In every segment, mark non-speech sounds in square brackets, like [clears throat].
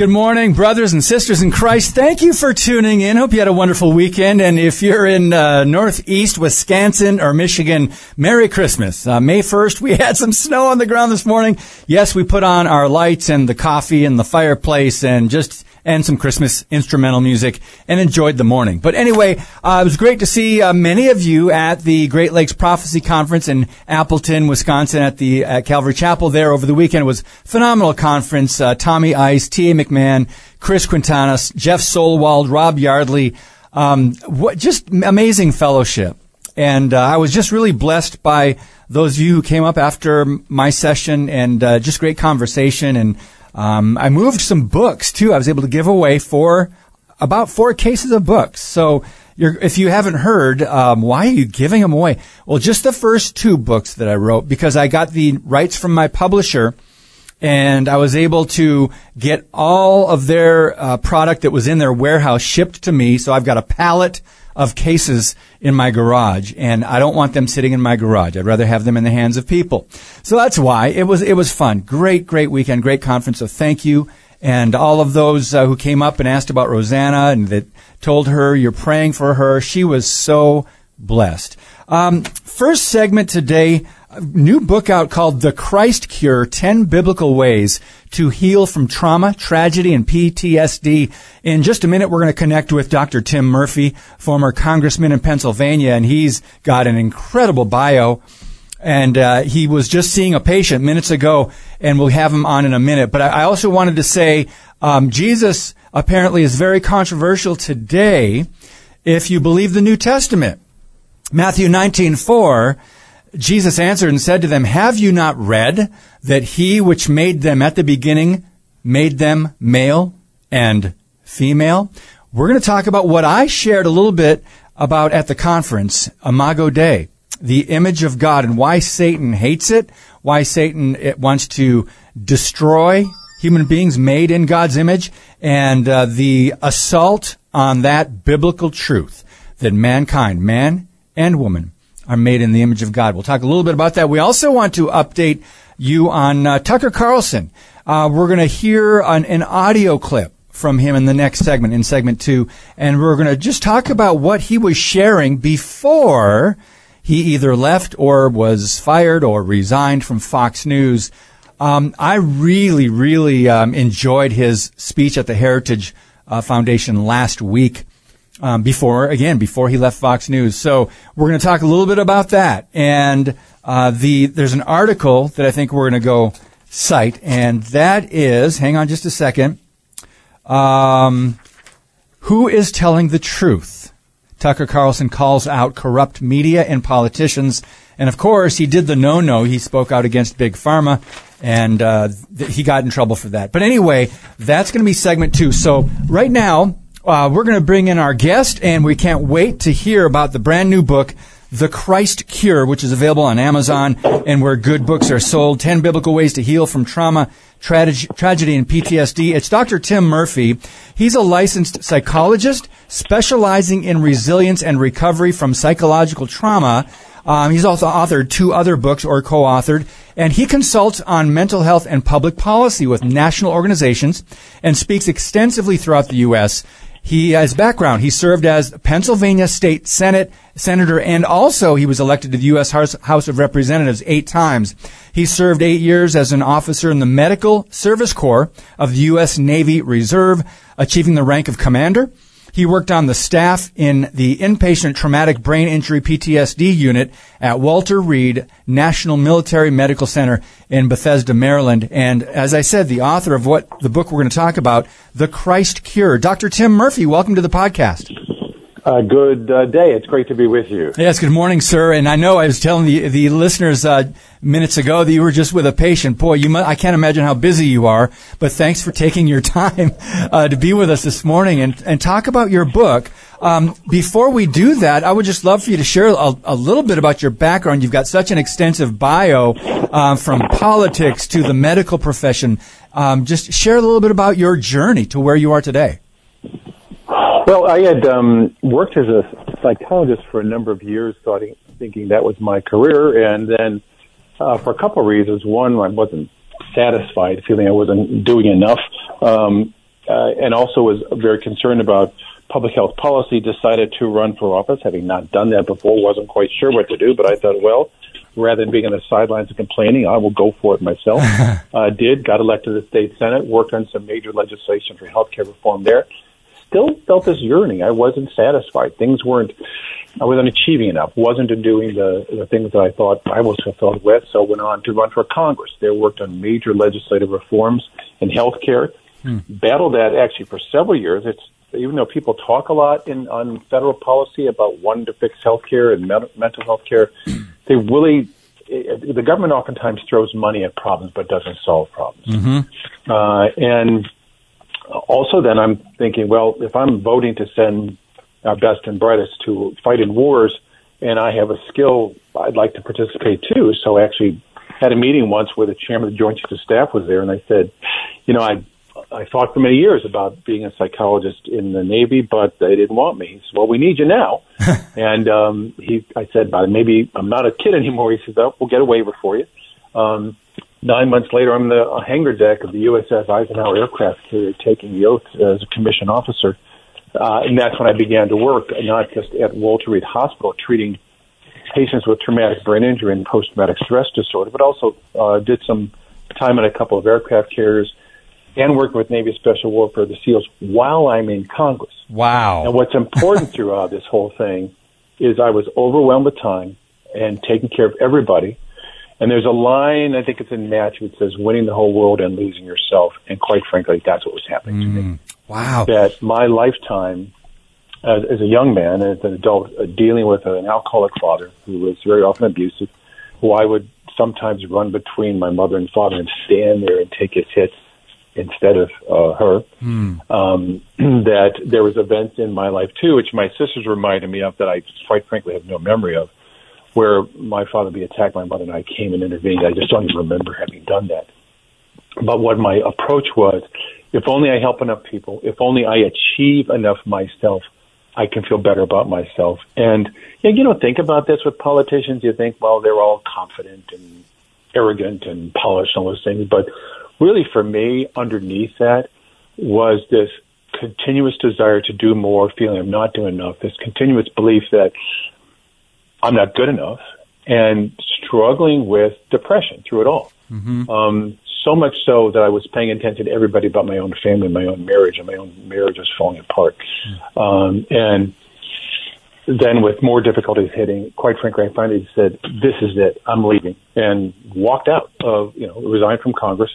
Good morning, brothers and sisters in Christ. Thank you for tuning in. Hope you had a wonderful weekend. And if you're in uh, Northeast Wisconsin or Michigan, Merry Christmas. Uh, May 1st, we [laughs] had some snow on the ground this morning. Yes, we put on our lights and the coffee and the fireplace and just and some Christmas instrumental music and enjoyed the morning. But anyway, uh, it was great to see uh, many of you at the Great Lakes Prophecy Conference in Appleton, Wisconsin at the at Calvary Chapel there over the weekend. It was phenomenal conference. Uh, Tommy Ice, T.A. McMahon, Chris Quintanas, Jeff Solwald, Rob Yardley. Um, what, just amazing fellowship. And uh, I was just really blessed by those of you who came up after my session and uh, just great conversation and um, I moved some books too. I was able to give away four, about four cases of books. So if you haven't heard, um, why are you giving them away? Well, just the first two books that I wrote because I got the rights from my publisher and I was able to get all of their uh, product that was in their warehouse shipped to me. So I've got a pallet of cases in my garage and I don't want them sitting in my garage. I'd rather have them in the hands of people. So that's why it was, it was fun. Great, great weekend, great conference. So thank you. And all of those uh, who came up and asked about Rosanna and that told her you're praying for her. She was so blessed. Um, first segment today, new book out called The Christ Cure 10 Biblical Ways to Heal from Trauma, Tragedy, and PTSD. In just a minute, we're going to connect with Dr. Tim Murphy, former congressman in Pennsylvania, and he's got an incredible bio. And uh, he was just seeing a patient minutes ago, and we'll have him on in a minute. But I, also wanted to say um, Jesus apparently is very controversial today if you believe the New Testament. Matthew 19, 4 Jesus answered and said to them, Have you not read that he which made them at the beginning made them male and female? We're going to talk about what I shared a little bit about at the conference, Imago Dei, the image of God and why Satan hates it, why Satan wants to destroy human beings made in God's image, and uh, the assault on that biblical truth that mankind, man and woman, are made in the image of God. We'll talk a little bit about that. We also want to update you on uh, Tucker Carlson. Uh, we're going to hear an, an audio clip from him in the next segment, in segment two, and we're going to just talk about what he was sharing before he either left or was fired or resigned from Fox News. Um, I really, really um, enjoyed his speech at the Heritage uh, Foundation last week um, before, again, before he left Fox News. So we're going to talk a little bit about that. And uh, the there's an article that I think we're going to go cite, and that is, hang on just a second. Um, who is telling the truth? Tucker Carlson calls out corrupt media and politicians. And of course, he did the no no. He spoke out against Big Pharma, and uh, th- he got in trouble for that. But anyway, that's going to be segment two. So right now, uh, we're going to bring in our guest, and we can't wait to hear about the brand new book, The Christ Cure, which is available on Amazon and where good books are sold. 10 Biblical Ways to Heal from Trauma, Tragedy, and PTSD. It's Dr. Tim Murphy. He's a licensed psychologist specializing in resilience and recovery from psychological trauma. Um, he's also authored two other books or co-authored, and he consults on mental health and public policy with national organizations and speaks extensively throughout the U.S. He has background. He served as Pennsylvania State Senate Senator and also he was elected to the U.S. House of Representatives eight times. He served eight years as an officer in the Medical Service Corps of the U.S. Navy Reserve, achieving the rank of commander. He worked on the staff in the inpatient traumatic brain injury PTSD unit at Walter Reed National Military Medical Center in Bethesda, Maryland. And as I said, the author of what the book we're going to talk about, The Christ Cure. Dr. Tim Murphy, welcome to the podcast. Uh, good uh, day. It's great to be with you. Yes, good morning, sir. And I know I was telling the the listeners uh, minutes ago that you were just with a patient. Boy, you mu- I can't imagine how busy you are. But thanks for taking your [laughs] time uh, to be with us this morning and and talk about your book. Um, before we do that, I would just love for you to share a, a little bit about your background. You've got such an extensive bio uh, from politics to the medical profession. Um, just share a little bit about your journey to where you are today. Well, I had um, worked as a psychologist for a number of years, thought, thinking that was my career, and then uh, for a couple of reasons. One, I wasn't satisfied, feeling I wasn't doing enough, um, uh, and also was very concerned about public health policy. Decided to run for office, having not done that before, wasn't quite sure what to do, but I thought, well, rather than being on the sidelines and complaining, I will go for it myself. [laughs] uh, did, got elected to the state senate, worked on some major legislation for healthcare reform there still felt this yearning. I wasn't satisfied. Things weren't, I wasn't achieving enough. Wasn't doing the, the things that I thought I was fulfilled with. So went on to run for Congress. There worked on major legislative reforms in healthcare. Hmm. Battled that actually for several years. It's, even though people talk a lot in, on federal policy about wanting to fix healthcare and med- mental health care, they really, it, the government oftentimes throws money at problems but doesn't solve problems. Mm-hmm. Uh, and also then I'm thinking, well, if I'm voting to send our best and brightest to fight in wars, and I have a skill, I'd like to participate too. So I actually had a meeting once where the chairman of the Joint Chiefs of Staff was there, and I said, you know, I I thought for many years about being a psychologist in the Navy, but they didn't want me. He said, "Well, we need you now." [laughs] and um, he, I said, "But maybe I'm not a kid anymore." He says, "Oh, we'll get a waiver for you." Um, nine months later, I'm the hangar deck of the USS Eisenhower aircraft carrier taking the oath as a commissioned officer. Uh, and that's when I began to work, not just at Walter Reed Hospital, treating patients with traumatic brain injury and post-traumatic stress disorder, but also uh, did some time in a couple of aircraft carriers and worked with Navy Special Warfare, the SEALs, while I'm in Congress. Wow. And what's important throughout this whole thing is I was overwhelmed with time and taking care of everybody – and there's a line, I think it's in Matthew, it says, winning the whole world and losing yourself. And quite frankly, that's what was happening mm, to me. Mm. Wow. That my lifetime as, as a young man, as an adult, uh, dealing with an alcoholic father who was very often abusive, who I would sometimes run between my mother and father and stand there and take his hits instead of uh, her. Mm. Um, [clears throat] that there was events in my life too, which my sisters reminded me of that I quite frankly have no memory of where my father be attacked my mother and I came and intervened. I just don't even remember having done that. But what my approach was, if only I help enough people, if only I achieve enough myself, I can feel better about myself. And you know, think about this with politicians. You think, well, they're all confident and arrogant and polished and all those things. But really, for me, underneath that was this continuous desire to do more, feeling I'm not doing enough, this continuous belief that I'm not good enough, and struggling with depression through it all. Mm-hmm. Um, so much so that I was paying attention to everybody but my own family, my own marriage, and my own marriage was falling apart. Mm-hmm. Um, and then with more difficulties hitting, quite frankly, I finally said, "This is it. I'm leaving," and walked out. Of you know, resigned from Congress.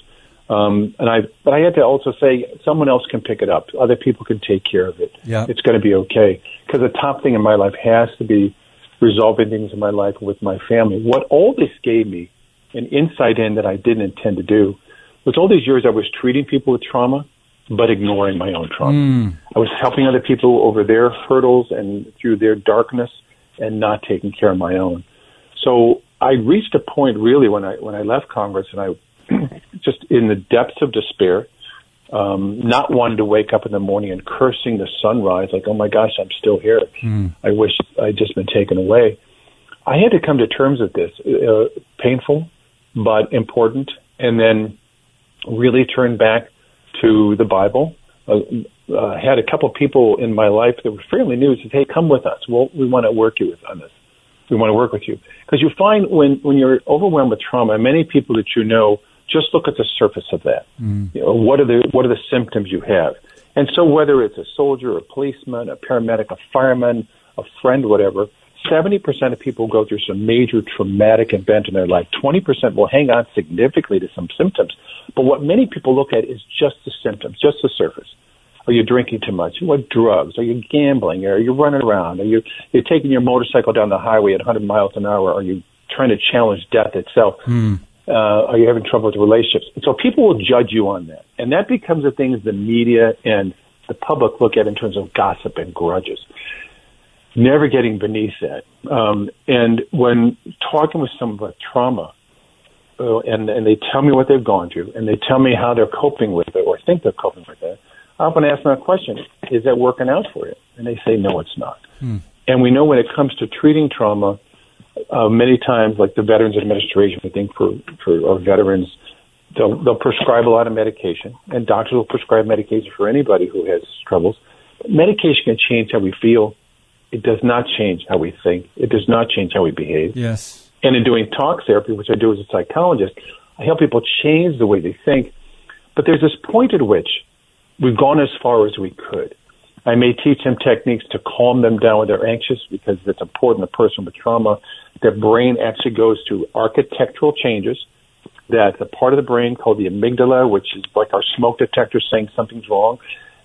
Um, and I, but I had to also say, someone else can pick it up. Other people can take care of it. Yeah. It's going to be okay. Because the top thing in my life has to be resolving things in my life with my family. What all this gave me, an insight in that I didn't intend to do, was all these years I was treating people with trauma, but ignoring my own trauma. Mm. I was helping other people over their hurdles and through their darkness and not taking care of my own. So I reached a point really when I when I left Congress and I [clears throat] just in the depths of despair um, not wanting to wake up in the morning and cursing the sunrise, like, oh my gosh, I'm still here. Mm. I wish I'd just been taken away. I had to come to terms with this. Uh, painful, but important. And then really turn back to the Bible. Uh, uh, had a couple of people in my life that were fairly new said, "Hey, come with us. Well, we want to work you with on this. We want to work with you because you find when when you're overwhelmed with trauma, many people that you know just look at the surface of that. Mm. You know, what are the what are the symptoms you have? And so whether it's a soldier, a policeman, a paramedic, a fireman, a friend, whatever, 70% of people go through some major traumatic event in their life. 20% will hang on significantly to some symptoms. But what many people look at is just the symptoms, just the surface. Are you drinking too much? What drugs? Are you gambling? Are you running around? Are you you're taking your motorcycle down the highway at 100 miles an hour? Are you trying to challenge death itself? Hmm. Uh, are you having trouble with relationships? And so people will judge you on that, and that becomes the things the media and the public look at in terms of gossip and grudges. Never getting beneath that. Um, and when talking with someone about trauma, uh, and and they tell me what they've gone through, and they tell me how they're coping with it or think they're coping with it, I often ask them a question: Is that working out for you? And they say, No, it's not. And we know when it comes to treating trauma, uh, many times, like the Veterans Administration, I think for for our veterans, they'll they'll prescribe a lot of medication, and doctors will prescribe medication for anybody who has troubles. But medication can change how we feel. It does not change how we think. It does not change how we behave. Yes. And in doing talk therapy, which I do as a psychologist, I help people change the way they think. But there's this point at which we've gone as far as we could. I may teach them techniques to calm them down when they're anxious because it's important. A person with trauma, their brain actually goes through architectural changes. That the part of the brain called the amygdala, which is like our smoke detector saying something's wrong,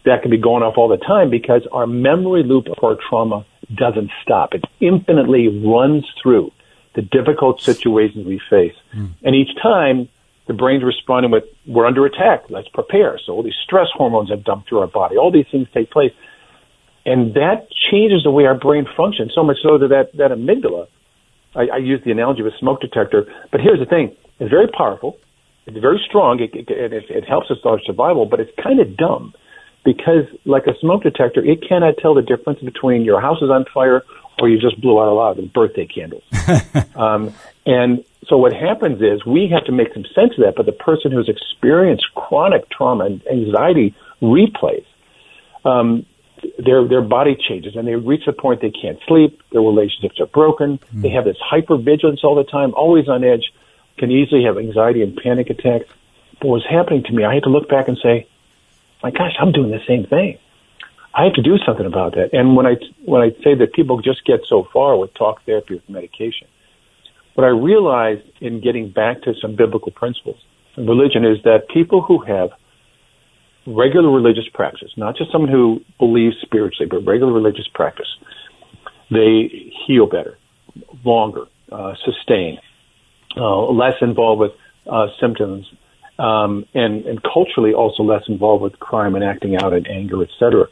that can be going off all the time because our memory loop of our trauma doesn't stop. It infinitely runs through the difficult situations we face. Hmm. And each time, the brain's responding with, we're under attack, let's prepare. So all these stress hormones have dumped through our body. All these things take place. And that changes the way our brain functions, so much so that that, that amygdala, I, I use the analogy of a smoke detector, but here's the thing, it's very powerful, it's very strong, it, it, it, it helps us our survival, but it's kind of dumb because like a smoke detector, it cannot tell the difference between your house is on fire or you just blew out a lot of birthday candles. [laughs] um, and so what happens is we have to make some sense of that, but the person who's experienced chronic trauma and anxiety replays, um, their their body changes and they reach the point they can't sleep, their relationships are broken, hmm. they have this hypervigilance all the time, always on edge, can easily have anxiety and panic attacks. But what's happening to me, I had to look back and say, my gosh, I'm doing the same thing. I have to do something about that. And when I when I say that people just get so far with talk therapy with medication, what I realized in getting back to some biblical principles in religion is that people who have regular religious practice, not just someone who believes spiritually, but regular religious practice, they heal better, longer, uh, sustain, uh, less involved with uh, symptoms, um, and, and culturally also less involved with crime and acting out in anger, etc.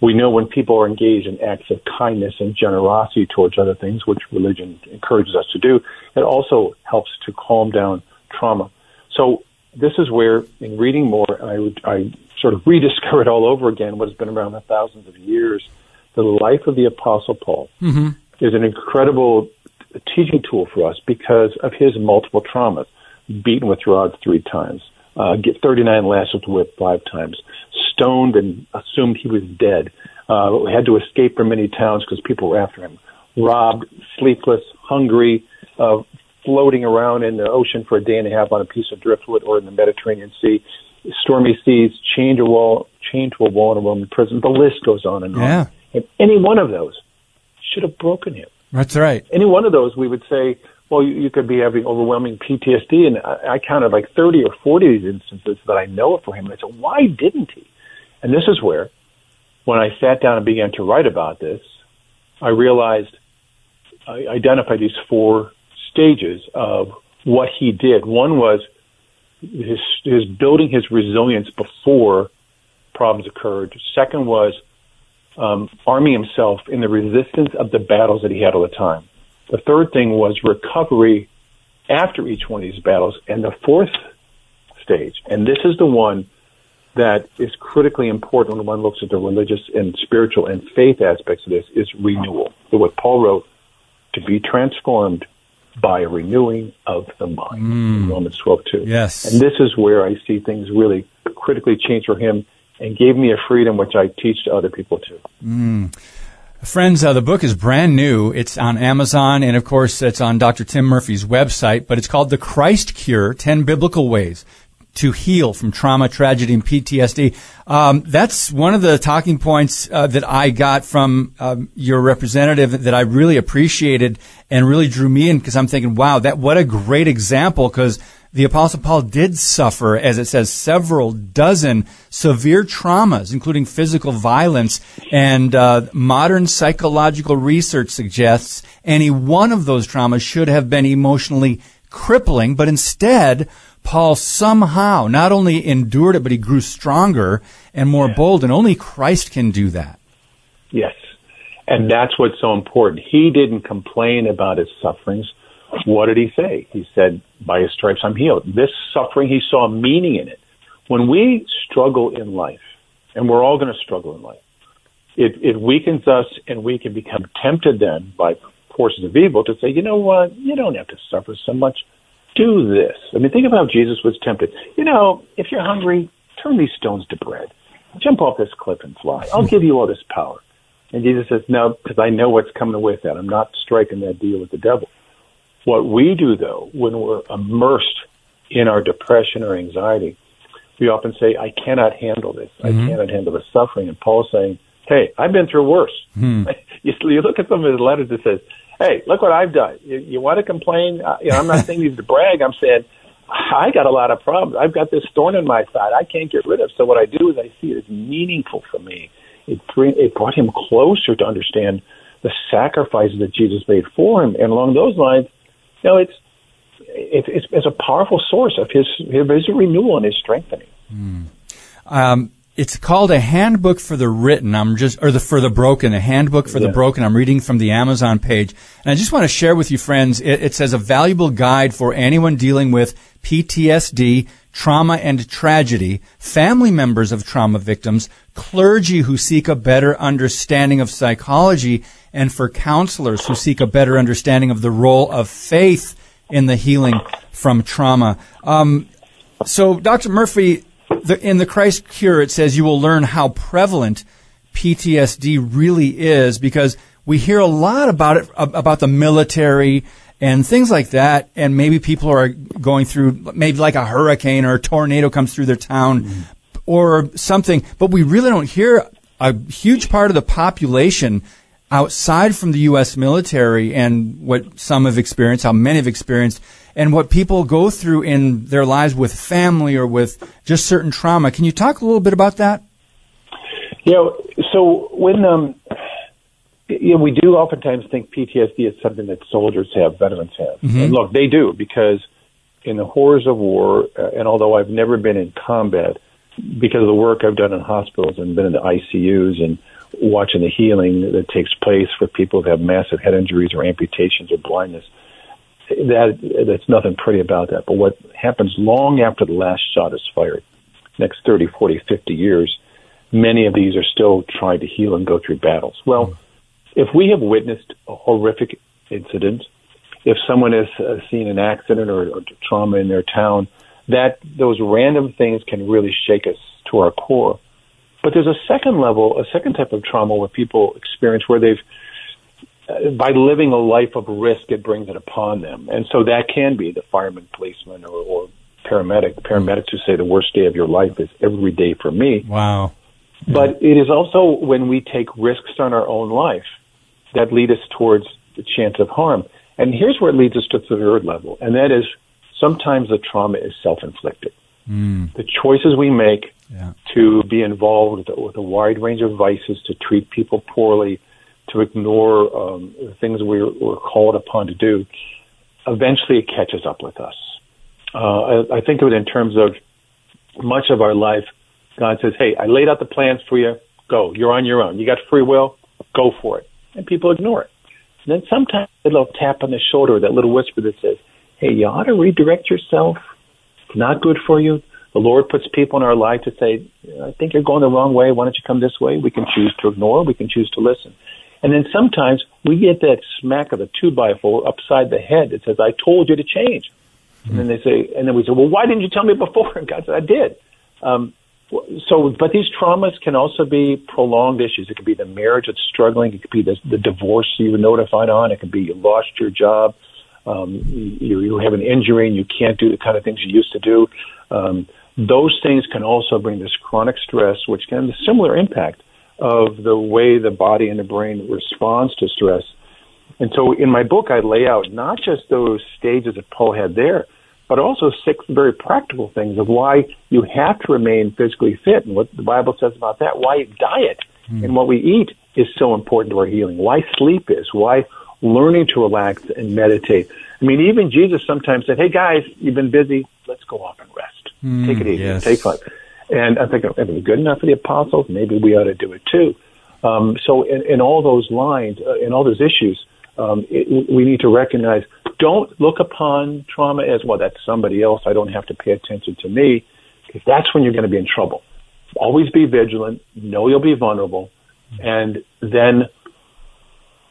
We know when people are engaged in acts of kindness and generosity towards other things, which religion encourages us to do, it also helps to calm down trauma. So this is where, in reading more, I, would, I sort of rediscovered all over again what has been around for thousands of years. The life of the Apostle Paul is an incredible teaching tool for us because of his multiple traumas. Beaten with rods three times, uh, get 39 lashes with whip five times, stoned and assumed he was dead, uh, had to escape from many towns because people were after him, robbed, sleepless, hungry, uh, floating around in the ocean for a day and a half on a piece of driftwood or in the Mediterranean Sea, stormy seas, chained to a wall, chained to a wall in a Roman prison. The list goes on and on. Yeah. And any one of those should have broken him That's right. any one of those, we would say, well, you, you could be having overwhelming PTSD. And I, I counted like 30 or 40 of these instances that I know it for him. And I said, why didn't he? And this is where, when I sat down and began to write about this, I realized I identified these four stages of what he did. One was his, his building his resilience before problems occurred. Second was um, arming himself in the resistance of the battles that he had all the time. The third thing was recovery after each one of these battles. And the fourth stage, and this is the one that is critically important when one looks at the religious and spiritual and faith aspects of this, is renewal. So what Paul wrote, to be transformed by a renewing of the mind, in Romans 12, 2. Yes. And this is where I see things really critically change for him and gave me a freedom which I teach to other people too. Friends, uh, the book is brand new. It's on Amazon, and of course, it's on Dr. Tim Murphy's website. But it's called "The Christ Cure: Ten Biblical Ways to Heal from Trauma, Tragedy, and PTSD." Um, that's one of the talking points uh, that I got from um, your representative that I really appreciated and really drew me in because I'm thinking, "Wow, that what a great example!" Because the Apostle Paul did suffer, as it says, several dozen severe traumas, including physical violence. And uh, modern psychological research suggests any one of those traumas should have been emotionally crippling, but instead, Paul somehow not only endured it, but he grew stronger and more bold, and only Christ can do that. Yes. And that's what's so important. He didn't complain about his sufferings. What did he say? He said, by his stripes I'm healed. This suffering, he saw meaning in it. When we struggle in life, and we're all going to struggle in life, it, it weakens us and we can become tempted then by forces of evil to say, you know what, you don't have to suffer so much. Do this. I mean, think about how Jesus was tempted. You know, if you're hungry, turn these stones to bread. Jump off this cliff and fly. I'll give you all this power. And Jesus says, no, because I know what's coming with that. I'm not striking that deal with the devil. What we do, though, when we're immersed in our depression or anxiety, we often say, I cannot handle this. Mm-hmm. I cannot handle the suffering. And Paul's saying, hey, I've been through worse. Hmm. You, [laughs] you look at some of his letters that says, hey, look what I've done. You, you want to complain? Uh, you know, I'm not [laughs] saying these to brag. I'm saying I got a lot of problems. I've got this thorn in my side I can't get rid of. So what I do is I see it as meaningful for me. It, bring, it brought him closer to understand the sacrifices that Jesus made for him. And along those lines, you know, it's, it, it's, it's a powerful source of his, his renewal and his strengthening. Mm. Um, it's called a handbook for the written. I'm just, or the, for the broken, a handbook for yeah. the broken. I'm reading from the Amazon page. And I just want to share with you friends, it, it says a valuable guide for anyone dealing with PTSD, trauma and tragedy, family members of trauma victims, clergy who seek a better understanding of psychology, and for counselors who seek a better understanding of the role of faith in the healing from trauma. Um, so, Dr. Murphy, the, in the Christ Cure, it says you will learn how prevalent PTSD really is because we hear a lot about it, about the military and things like that. And maybe people are going through, maybe like a hurricane or a tornado comes through their town mm-hmm. or something, but we really don't hear a huge part of the population outside from the U.S. military and what some have experienced, how many have experienced, and what people go through in their lives with family or with just certain trauma. Can you talk a little bit about that? You know, so when um, you know, we do oftentimes think PTSD is something that soldiers have, veterans have. Mm-hmm. And look, they do because in the horrors of war, uh, and although I've never been in combat, because of the work I've done in hospitals and been in the ICUs and watching the healing that takes place for people who have massive head injuries or amputations or blindness, that that's nothing pretty about that. But what happens long after the last shot is fired, next 30, 40, 50 years, many of these are still trying to heal and go through battles. Well, if we have witnessed a horrific incident, if someone has uh, seen an accident or, or trauma in their town, that those random things can really shake us to our core. But there's a second level, a second type of trauma where people experience where they've by living a life of risk, it brings it upon them. And so that can be the fireman, policeman, or, or paramedic. Paramedics who say the worst day of your life is every day for me. Wow. But it is also when we take risks on our own life that lead us towards the chance of harm. And here's where it leads us to the third level, and that is sometimes the trauma is self-inflicted. Mm. The choices we make yeah. to be involved with a wide range of vices, to treat people poorly, to ignore um, things we're, we're called upon to do, eventually it catches up with us. Uh, I, I think of it in terms of much of our life. God says, "Hey, I laid out the plans for you. Go. You're on your own. You got free will. Go for it." And people ignore it. And then sometimes a little tap on the shoulder, that little whisper that says, "Hey, you ought to redirect yourself. It's not good for you." The Lord puts people in our life to say, "I think you're going the wrong way. Why don't you come this way?" We can choose to ignore. We can choose to listen. And then sometimes we get that smack of the two by four upside the head that says, I told you to change. Mm-hmm. And then they say, and then we say, well, why didn't you tell me before? [laughs] And God said, I did. Um, so, but these traumas can also be prolonged issues. It could be the marriage that's struggling. It could be the, the divorce you were notified on. It could be you lost your job. Um, you, you have an injury and you can't do the kind of things you used to do. Um, those things can also bring this chronic stress, which can have a similar impact of the way the body and the brain responds to stress. And so in my book, I lay out not just those stages that Paul had there, but also six very practical things of why you have to remain physically fit and what the Bible says about that, why diet hmm. and what we eat is so important to our healing, why sleep is, why learning to relax and meditate. I mean, even Jesus sometimes said, hey guys, you've been busy, let's go off and rest. Take it hmm, easy, yes. take fun. And I think if it was good enough for the apostles, maybe we ought to do it too. Um, so in, in all those lines, uh, in all those issues, um, it, we need to recognize, don't look upon trauma as, well, that's somebody else. I don't have to pay attention to me, because that's when you're going to be in trouble. Always be vigilant. Know you'll be vulnerable. And then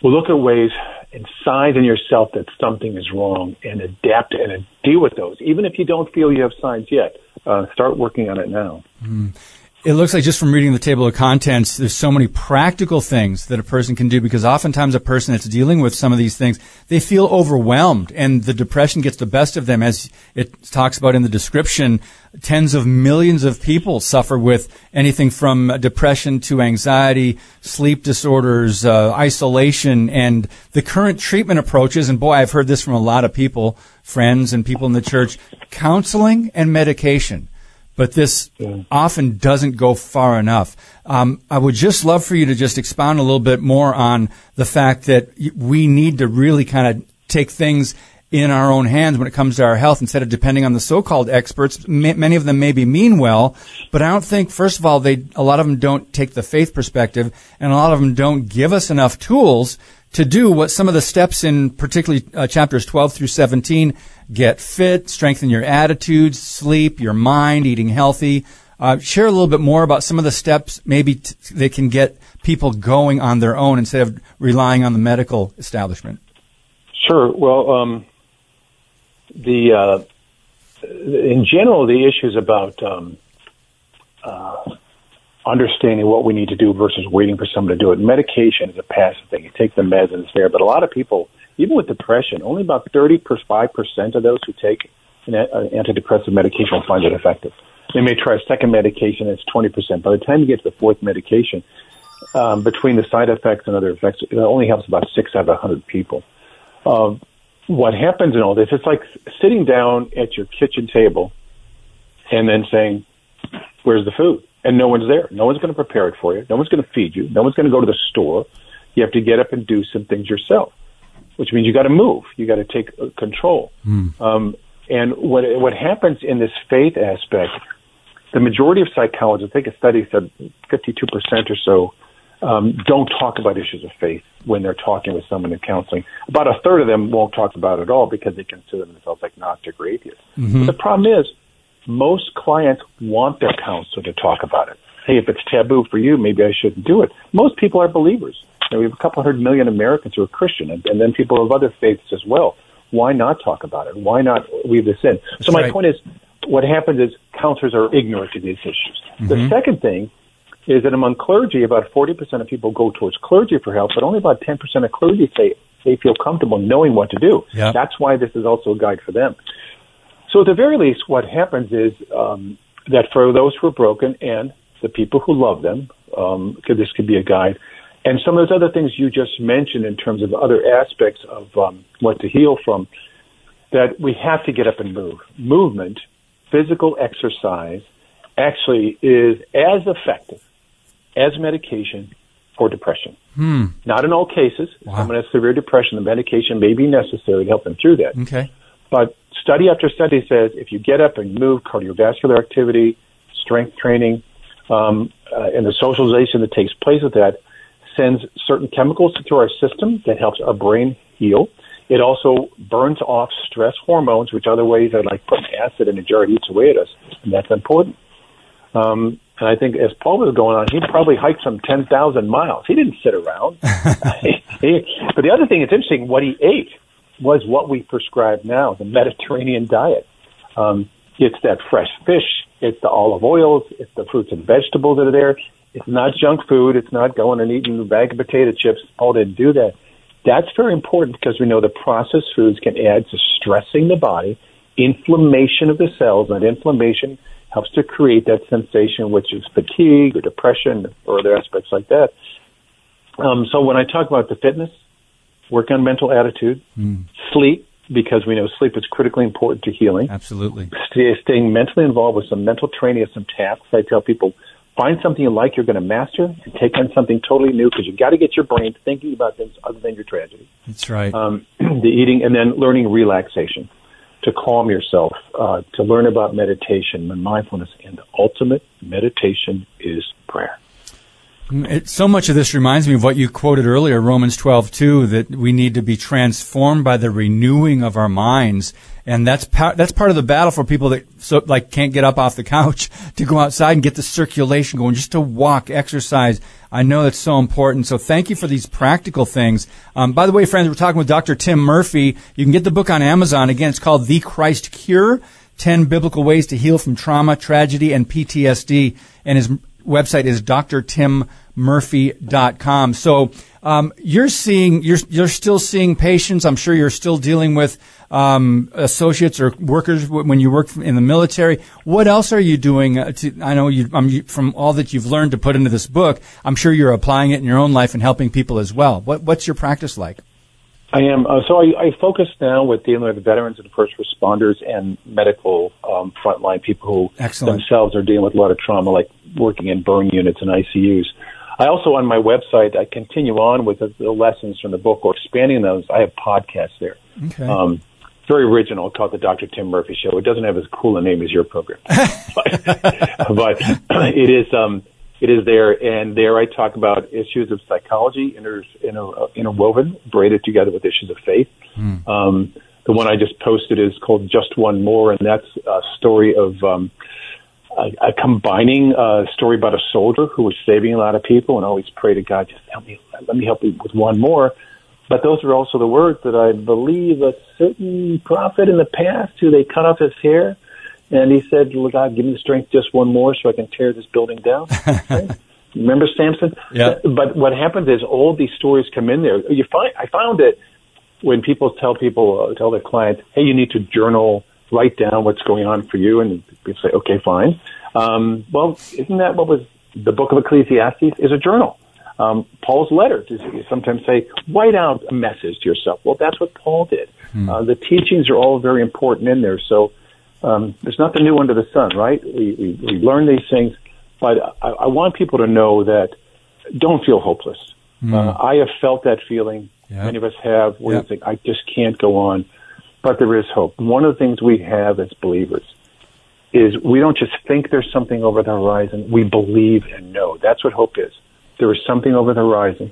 we'll look at ways and signs in yourself that something is wrong and adapt and deal with those. Even if you don't feel you have signs yet, uh, start working on it now. It looks like just from reading the table of contents, there's so many practical things that a person can do because oftentimes a person that's dealing with some of these things, they feel overwhelmed and the depression gets the best of them. As it talks about in the description, tens of millions of people suffer with anything from depression to anxiety, sleep disorders, uh, isolation, and the current treatment approaches. And boy, I've heard this from a lot of people, friends and people in the church, counseling and medication but this often doesn't go far enough. Um, I would just love for you to just expound a little bit more on the fact that we need to really kind of take things in our own hands when it comes to our health instead of depending on the so-called experts. M- many of them maybe mean well, but I don't think, first of all, they a lot of them don't take the faith perspective, and a lot of them don't give us enough tools to do what some of the steps in particularly uh, chapters 12 through 17 get fit, strengthen your attitudes, sleep, your mind, eating healthy. Uh, share a little bit more about some of the steps maybe t- they can get people going on their own instead of relying on the medical establishment. Sure. Well, um, the uh, in general, the issues about um, uh, understanding what we need to do versus waiting for someone to do it. Medication is a passive thing. You take the meds and it's there. But a lot of people, even with depression, only about 35% of those who take an antidepressant medication find it effective. They may try a second medication, it's 20%. By the time you get to the fourth medication, um, between the side effects and other effects, it only helps about six out of a 100 people. Um, what happens in all this, it's like sitting down at your kitchen table and then saying, where's the food? And no one's there. No one's going to prepare it for you. No one's going to feed you. No one's going to go to the store. You have to get up and do some things yourself, which means you got to move. You got to take uh, control. Um, and what what happens in this faith aspect, the majority of psychologists, I think a study said 52% or so, um, don't talk about issues of faith when they're talking with someone in counseling. About a third of them won't talk about it at all because they consider themselves agnostic or atheists. But the problem is, most clients want their counselor to talk about it. Hey, if it's taboo for you, maybe I shouldn't do it. Most people are believers. You know, we have a couple hundred million Americans who are Christian, and, and then people of other faiths as well. Why not talk about it? Why not weave this in? so my right. point is, what happens is counselors are ignorant to these issues. The mm-hmm. second thing is that among clergy, about 40% of people go towards clergy for help, but only about 10% of clergy say they feel comfortable knowing what to do. Yeah. That's why this is also a guide for them. So at the very least, what happens is um, that for those who are broken and the people who love them, um, could, this could be a guide. And some of those other things you just mentioned in terms of other aspects of um, what to heal from, that we have to get up and move. Movement, physical exercise, actually is as effective as medication for depression. Not in all cases. Wow. someone has severe depression, the medication may be necessary to help them through that. Okay. But study after study says if you get up and move, cardiovascular activity, strength training, um, uh, and the socialization that takes place with that sends certain chemicals through our system that helps our brain heal. It also burns off stress hormones, which are ways that like putting acid in a jar it eats away at us, and that's important. Um, and I think as Paul was going on, he probably hiked some 10,000 miles. He didn't sit around. [laughs] [laughs] He- but the other thing that's interesting, what he ate was what we prescribe now, the Mediterranean diet. Um, it's that fresh fish, it's the olive oils, it's the fruits and vegetables that are there. It's not junk food. It's not going and eating a bag of potato chips. Paul didn't do that. That's very important because we know the processed foods can add to stressing the body, inflammation of the cells, and inflammation helps to create that sensation, which is fatigue or depression or other aspects like that. Um, so when I talk about the fitness, work on mental attitude, sleep, because we know sleep is critically important to healing. Absolutely. Stay, staying mentally involved with some mental training of some tasks. I tell people, find something you like you're going to master and take on something totally new because you've got to get your brain thinking about things other than your tragedy. That's right. Um, [clears throat] the eating and then learning relaxation to calm yourself, uh, to learn about meditation and mindfulness. And the ultimate meditation is prayer. It, so much of this reminds me of what you quoted earlier, Romans 12, 2, that we need to be transformed by the renewing of our minds. And that's part, that's part of the battle for people that so, like can't get up off the couch [laughs] to go outside and get the circulation going, just to walk, exercise. I know that's so important. So thank you for these practical things. Um, by the way, friends, we're talking with Dr. Tim Murphy. You can get the book on Amazon. Again, it's called The Christ Cure. 10 biblical ways to heal from trauma, tragedy, and PTSD. And his website is drtimmurphy.com. So um, you're seeing, you're, you're still seeing patients. I'm sure you're still dealing with um, associates or workers when you work in the military. What else are you doing? Uh, to, I know you, um, you, from all that you've learned to put into this book, I'm sure you're applying it in your own life and helping people as well. What, what's your practice like? I am. Uh, so I, I focus now with dealing with veterans and first responders and medical um, frontline people who Excellent. themselves are dealing with a lot of trauma, like working in burn units and ICUs. I also, on my website, I continue on with the, the lessons from the book or expanding those. I have podcasts there. Okay. Um, very original, called the Dr. Tim Murphy Show. It doesn't have as cool a name as your program, [laughs] but, but [clears throat] it is. Um, it is there, and there I talk about issues of psychology inter, inter, interwoven, braided together with issues of faith. Mm. Um, the one I just posted is called Just One More, and that's a story of um, a, a combining uh, story about a soldier who was saving a lot of people and always pray to God, just help me, let me help you with one more. But those are also the words that I believe a certain prophet in the past who they cut off his hair and he said, "Look, God, give me the strength just one more so I can tear this building down." Right? [laughs] Remember Samson? Yeah. But what happens is all these stories come in there. You find I found it when people tell people uh, tell their clients, "Hey, you need to journal, write down what's going on for you," and people say, "Okay, fine." Um, well, isn't that what was the book of Ecclesiastes? Is a journal. Um, Paul's letters you sometimes say, "Write out a message to yourself." Well, that's what Paul did. Hmm. Uh, the teachings are all very important in there. So um, there's nothing new under the sun, right? We, we, we learn these things, but I, I want people to know that don't feel hopeless. Mm. Uh, I have felt that feeling. Yeah. Many of us have, where Yeah. you think, I just can't go on. But there is hope. One of the things we have as believers is we don't just think there's something over the horizon. We believe and know. That's what hope is. There is something over the horizon.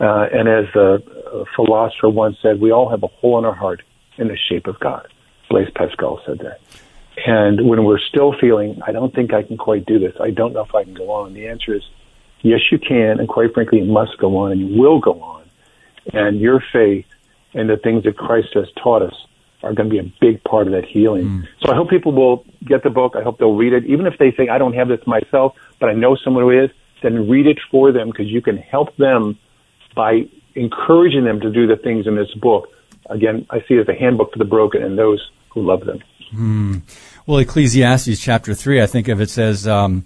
Uh, and as a, a philosopher once said, we all have a hole in our heart in the shape of God. Blaise Pascal said that. And when we're still feeling, I don't think I can quite do this. I don't know if I can go on. The answer is, yes, you can. And quite frankly, you must go on and you will go on. And your faith and the things that Christ has taught us are going to be a big part of that healing. So I hope people will get the book. I hope they'll read it. Even if they say, I don't have this myself, but I know someone who is, then read it for them because you can help them by encouraging them to do the things in this book. Again, I see it as a handbook for the broken and those who love them. Well, Ecclesiastes chapter 3, I think of it says, um,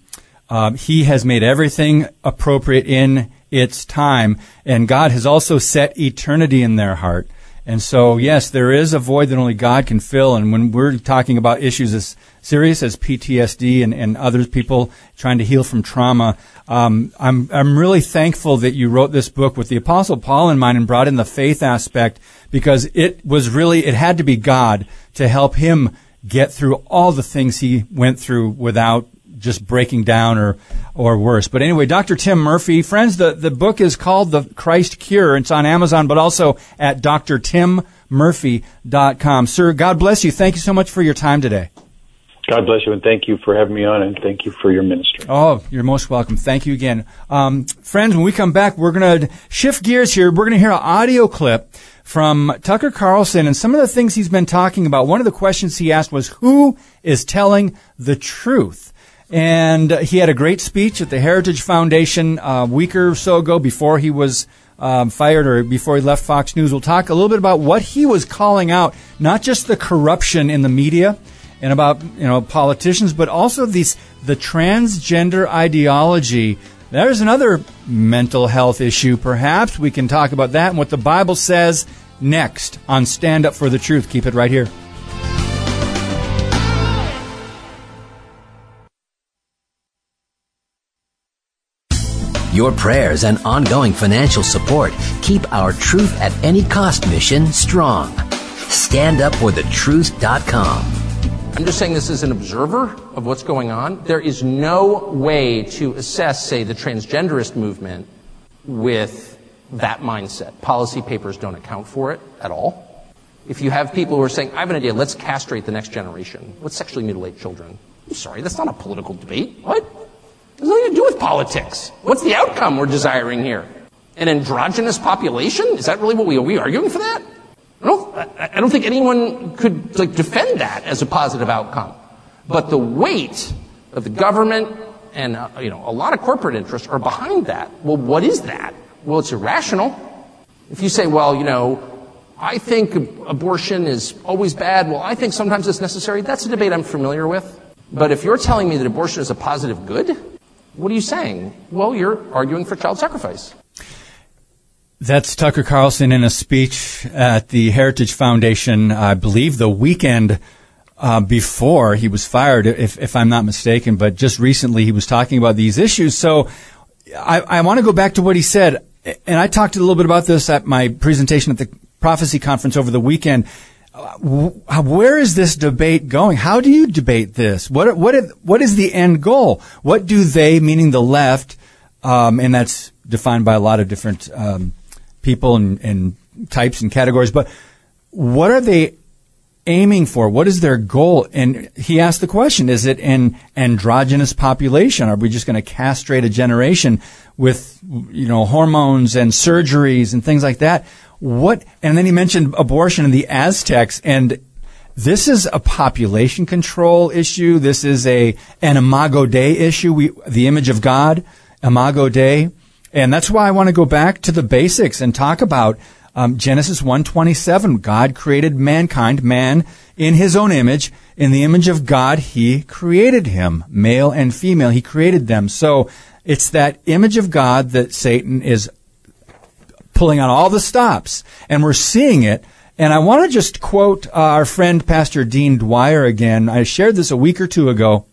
um, He has made everything appropriate in its time, and God has also set eternity in their heart. And so, yes, there is a void that only God can fill. And when we're talking about issues as serious as PTSD and, and other people trying to heal from trauma, um, I'm, I'm really thankful that you wrote this book with the Apostle Paul in mind and brought in the faith aspect because it was really, it had to be God to help him get through all the things he went through without just breaking down or or worse. But anyway, Dr. Tim Murphy, friends, the, the book is called The Christ Cure. It's on Amazon, but also at drtimmurphy.com. Sir, God bless you. Thank you so much for your time today. God bless you and thank you for having me on and thank you for your ministry. Oh, you're most welcome. Thank you again. Um, friends, when we come back, we're going to shift gears here. We're going to hear an audio clip from Tucker Carlson and some of the things he's been talking about. One of the questions he asked was, who is telling the truth? And uh, he had a great speech at the Heritage Foundation a week or so ago before he was um, fired or before he left Fox News. We'll talk a little bit about what he was calling out, not just the corruption in the media and about you know politicians, but also these the transgender ideology. There's another mental health issue. Perhaps we can talk about that and what the Bible says next on Stand Up for the Truth. Keep it right here. Your prayers and ongoing financial support keep our Truth at Any Cost mission strong. StandUpForTheTruth.com. I'm just saying this as an observer of what's going on. There is no way to assess, say, the transgenderist movement with that mindset. Policy papers don't account for it at all. If you have people who are saying, I have an idea, let's castrate the next generation, let's sexually mutilate children. I'm sorry, that's not a political debate. What? Has nothing to do with politics. What's the outcome we're desiring here? An androgynous population? Is that really what we are we arguing for that? I don't, I don't think anyone could like defend that as a positive outcome. But the weight of the government and uh, you know a lot of corporate interests are behind that. Well, what is that? Well, it's irrational. If you say, well, you know, I think abortion is always bad. Well, I think sometimes it's necessary. That's a debate I'm familiar with. But if you're telling me that abortion is a positive good, what are you saying? Well, you're arguing for child sacrifice. That's Tucker Carlson in a speech at the Heritage Foundation, I believe the weekend uh, before he was fired, if, if I'm not mistaken, but just recently he was talking about these issues. So I, I want to go back to what he said, and I talked a little bit about this at my presentation at the prophecy conference over the weekend. Where is this debate going? How do you debate this? What what what is the end goal? What do they, meaning the left, um, and that's defined by a lot of different um, people and, and types and categories. But what are they aiming for? What is their goal? And he asked the question, is it an androgynous population? Are we just going to castrate a generation with, you know, hormones and surgeries and things like that? What, and then he mentioned abortion and the Aztecs and this is a population control issue. This is a, an imago Dei issue. We, the image of God, imago Dei. And that's why I want to go back to the basics and talk about um, Genesis 1:27. God created mankind, man in his own image. In the image of God, he created him, male and female. He created them. So it's that image of God that Satan is pulling on all the stops, and we're seeing it. And I want to just quote uh, our friend Pastor Dean Dwyer again. I shared this a week or two ago.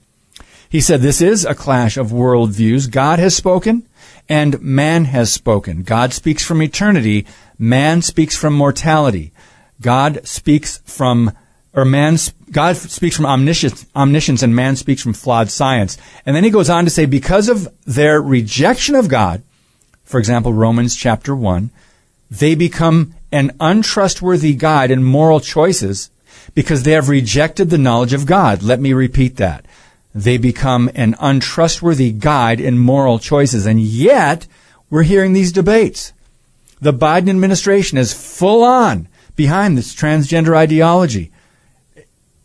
He said, This is a clash of worldviews. God has spoken, and man has spoken. God speaks from eternity. Man speaks from mortality. God speaks from, or man, God speaks from omniscience, omniscience and man speaks from flawed science. And then he goes on to say, because of their rejection of God, for example, Romans chapter 1, they become an untrustworthy guide in moral choices because they have rejected the knowledge of God. Let me repeat that they become an untrustworthy guide in moral choices. And yet, we're hearing these debates. The Biden administration is full on behind this transgender ideology.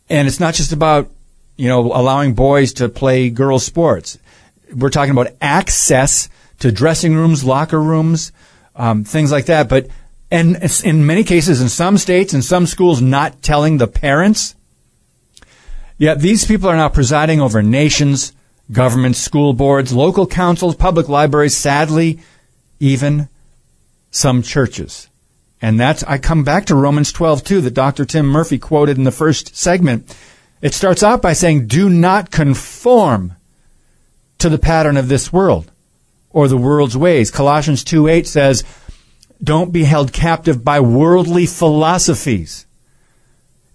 And it's not just about, you know, allowing boys to play girls' sports. We're talking about access to dressing rooms, locker rooms, um, things like that. But, and in many cases, in some states, in some schools, not telling the parents Yet these people are now presiding over nations, governments, school boards, local councils, public libraries, sadly, even some churches. And that's, I come back to Romans 12 too, that Dr. Tim Murphy quoted in the first segment. It starts out by saying, do not conform to the pattern of this world or the world's ways. Colossians 2 8 says, don't be held captive by worldly philosophies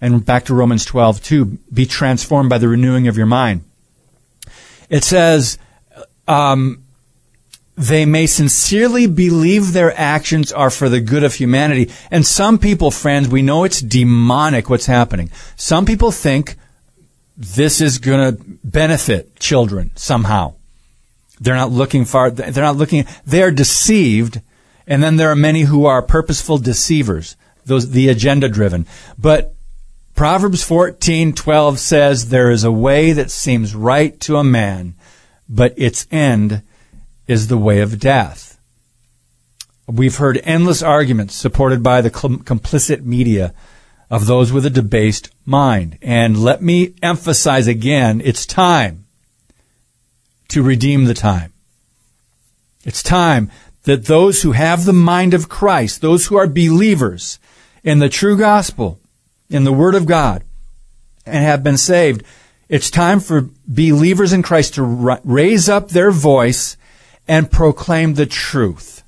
and back to Romans 12, too, be transformed by the renewing of your mind. It says, um, they may sincerely believe their actions are for the good of humanity. And some people, friends, we know it's demonic what's happening. Some people think this is going to benefit children somehow. They're not looking far, they're not looking, they're deceived. And then there are many who are purposeful deceivers, those, the agenda driven. But Proverbs 14:12 says there is a way that seems right to a man, but its end is the way of death. We've heard endless arguments supported by the complicit media of those with a debased mind. And let me emphasize again, it's time to redeem the time. It's time that those who have the mind of Christ, those who are believers, in the true gospel, in the Word of God, and have been saved, it's time for believers in Christ to raise up their voice and proclaim the truth.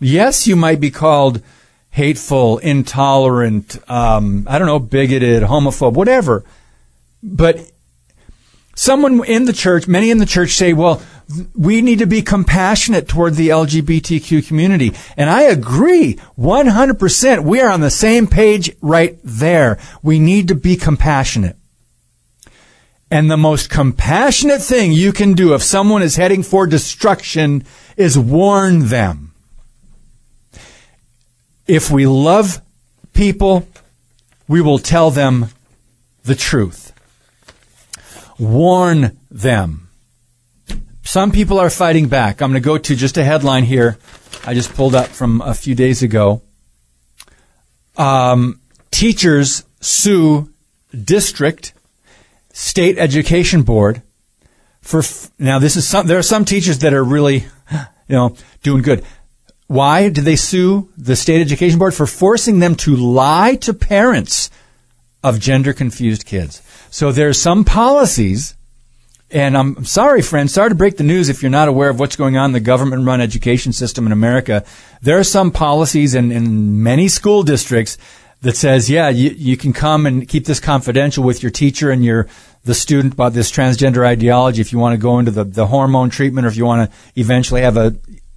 Yes, you might be called hateful, intolerant, um, I don't know, bigoted, homophobe, whatever. But someone in the church, many in the church say, well, we need to be compassionate toward the LGBTQ community. And I agree 100%. We are on the same page right there. We need to be compassionate. And the most compassionate thing you can do if someone is heading for destruction is warn them. If we love people, we will tell them the truth. Warn them. Some people are fighting back. I'm going to go to just a headline here. I just pulled up from a few days ago. Um, teachers sue district state education board for f- now this is some there are some teachers that are really you know doing good why did they sue the state education board for forcing them to lie to parents of gender confused kids so there's some policies and I'm sorry, friends, sorry to break the news if you're not aware of what's going on in the government run education system in America. There are some policies in, in many school districts that says, yeah, you, you can come and keep this confidential with your teacher and your the student about this transgender ideology if you want to go into the, the hormone treatment or if you want to eventually have a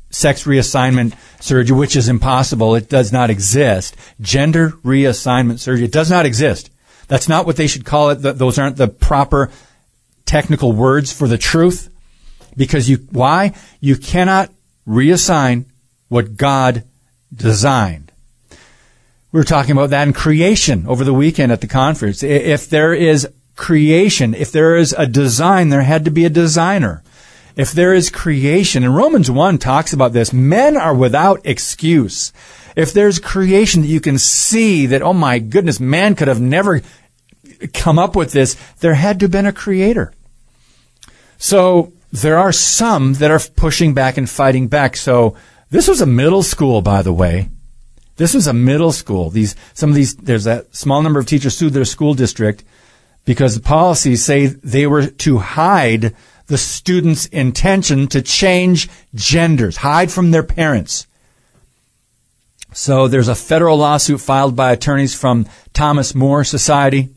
sex reassignment surgery, which is impossible. It does not exist. Gender reassignment surgery. It does not exist. That's not what they should call it. Those aren't the proper technical words for the truth. Because you, why? You cannot reassign what God designed. We were talking about that in creation over the weekend at the conference. If there is creation, if there is a design, there had to be a designer. If there is creation, and Romans 1 talks about this, men are without excuse. If there's creation that you can see that, oh my goodness, man could have never come up with this, there had to have been a creator. So there are some that are pushing back and fighting back. So this was a middle school, by the way. This was a middle school. These, some of these, there's a small number of teachers sued their school district because the policies say they were to hide the students' intention to change genders, hide from their parents. So there's a federal lawsuit filed by attorneys from Thomas More Society,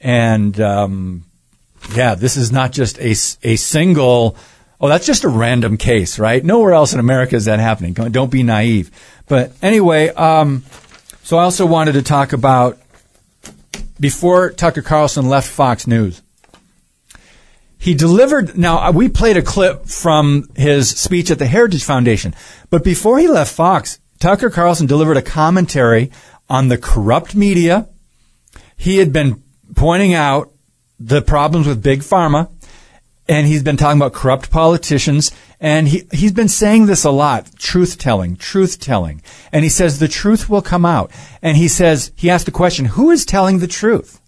and um, yeah, this is not just a a single. Oh, that's just a random case, right? Nowhere else in America is that happening. Don't be naive. But anyway, um, so I also wanted to talk about before Tucker Carlson left Fox News. He delivered, now we played a clip from his speech at the Heritage Foundation, but before he left Fox, Tucker Carlson delivered a commentary on the corrupt media. He had been pointing out the problems with big pharma and he's been talking about corrupt politicians and he, he's been saying this a lot truth telling truth telling. And he says the truth will come out. And he says he asked the question who is telling the truth?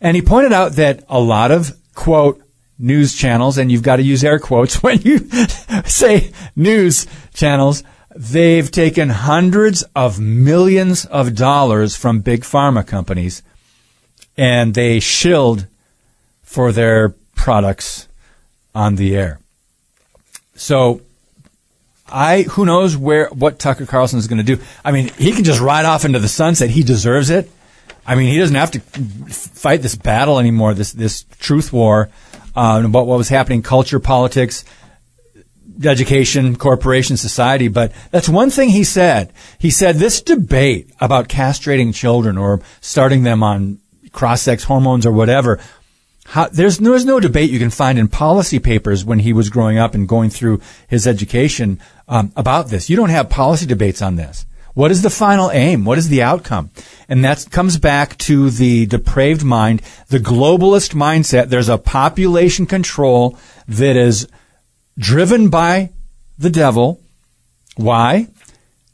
And he pointed out that a lot of quote news channels and you've got to use air quotes [laughs] when you [laughs] say news channels they've taken hundreds of millions of dollars from big pharma companies and they shilled for their products on the air. So I who knows where what Tucker Carlson is going to do. I mean, he can just ride off into the sunset. He deserves it. I mean, he doesn't have to fight this battle anymore. This this truth war uh, about what was happening, culture, politics, education, corporation, society. But that's one thing he said. He said this debate about castrating children or starting them on cross-sex hormones or whatever how, there's, there's no debate you can find in policy papers when he was growing up and going through his education um, about this. You don't have policy debates on this. What is the final aim? What is the outcome? And that comes back to the depraved mind, the globalist mindset. There's a population control that is driven by the devil. Why?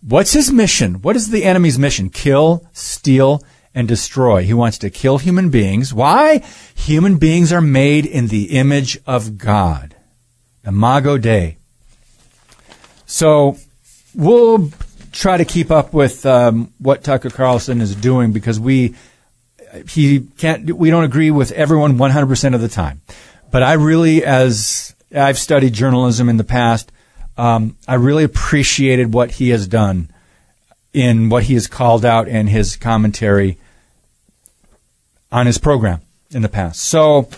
What's his mission? What is the enemy's mission? Kill, steal, and destroy. He wants to kill human beings. Why? Human beings are made in the image of God. Imago Dei. So we'll try to keep up with um, what Tucker Carlson is doing because we he can't we don't agree with everyone 100% of the time. But I really as I've studied journalism in the past, um, I really appreciated what he has done in what he has called out in his commentary on his program in the past. So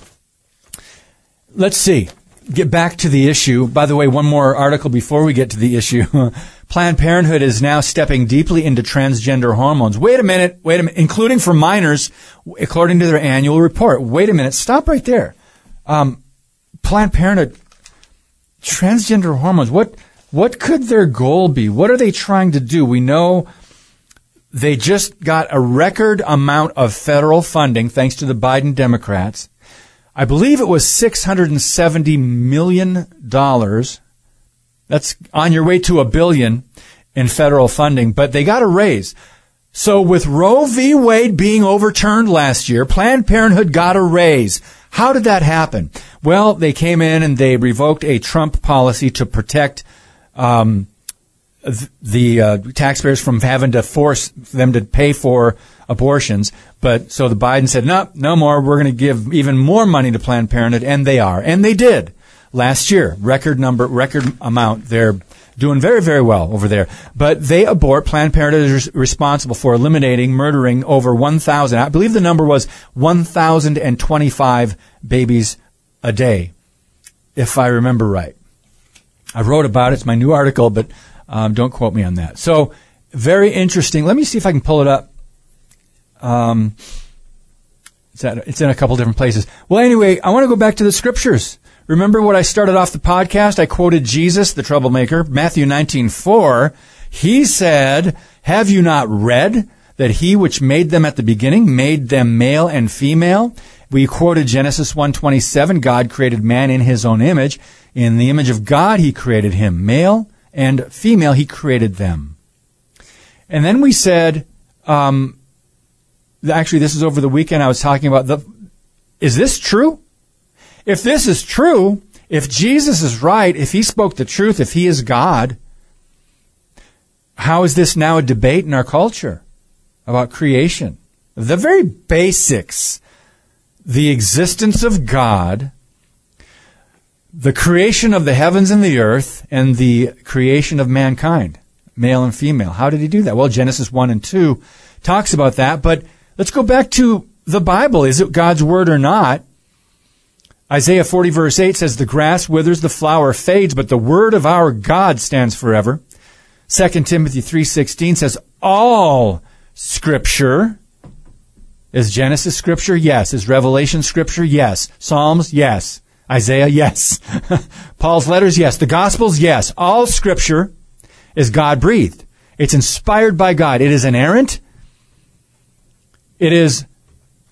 let's see. Get back to the issue. By the way, one more article before we get to the issue. [laughs] Planned Parenthood is now stepping deeply into transgender hormones. Wait a minute, wait a minute, including for minors, according to their annual report. Wait a minute, stop right there. Um, Planned Parenthood, transgender hormones, what, what could their goal be? What are they trying to do? We know they just got a record amount of federal funding thanks to the Biden Democrats. I believe it was $670 million that's on your way to a billion in federal funding, but they got a raise. So with Roe v. Wade being overturned last year, Planned Parenthood got a raise. How did that happen? Well, they came in and they revoked a Trump policy to protect um, the uh, taxpayers from having to force them to pay for abortions. But so the Biden said, no, no more. We're going to give even more money to Planned Parenthood, and they are, and they did last year. Record number, record amount. They're doing very, very well over there. But they abort. Planned Parenthood is responsible for eliminating, murdering over 1,000. I believe the number was 1,025 babies a day, if I remember right. I wrote about it. It's my new article, but um, don't quote me on that. So very interesting. Let me see if I can pull it up. Um, it's, at, it's in a couple different places. Well, anyway, I want to go back to the scriptures. Remember what I started off the podcast? I quoted Jesus, the troublemaker, Matthew 19:4. He said, "Have you not read that he which made them at the beginning made them male and female?" We quoted Genesis 1:27, God created man in his own image. In the image of God he created him, male and female he created them. And then we said, um, actually, this is over the weekend. I was talking about the. Is this true? If this is true, if Jesus is right, if he spoke the truth, if he is God, how is this now a debate in our culture about creation? The very basics, the existence of God, the creation of the heavens and the earth, and the creation of mankind, male and female. How did he do that? Well, Genesis 1 and 2 talks about that, but let's go back to the Bible. Is it God's word or not? Isaiah 40 verse 8 says, The grass withers, the flower fades, but the word of our God stands forever. 2 Timothy 3.16 says, All scripture is Genesis scripture? Yes. Is Revelation scripture? Yes. Psalms? Yes. Isaiah? Yes. [laughs] Paul's letters? Yes. The Gospels? Yes. All scripture is God breathed. It's inspired by God. It is inerrant. It is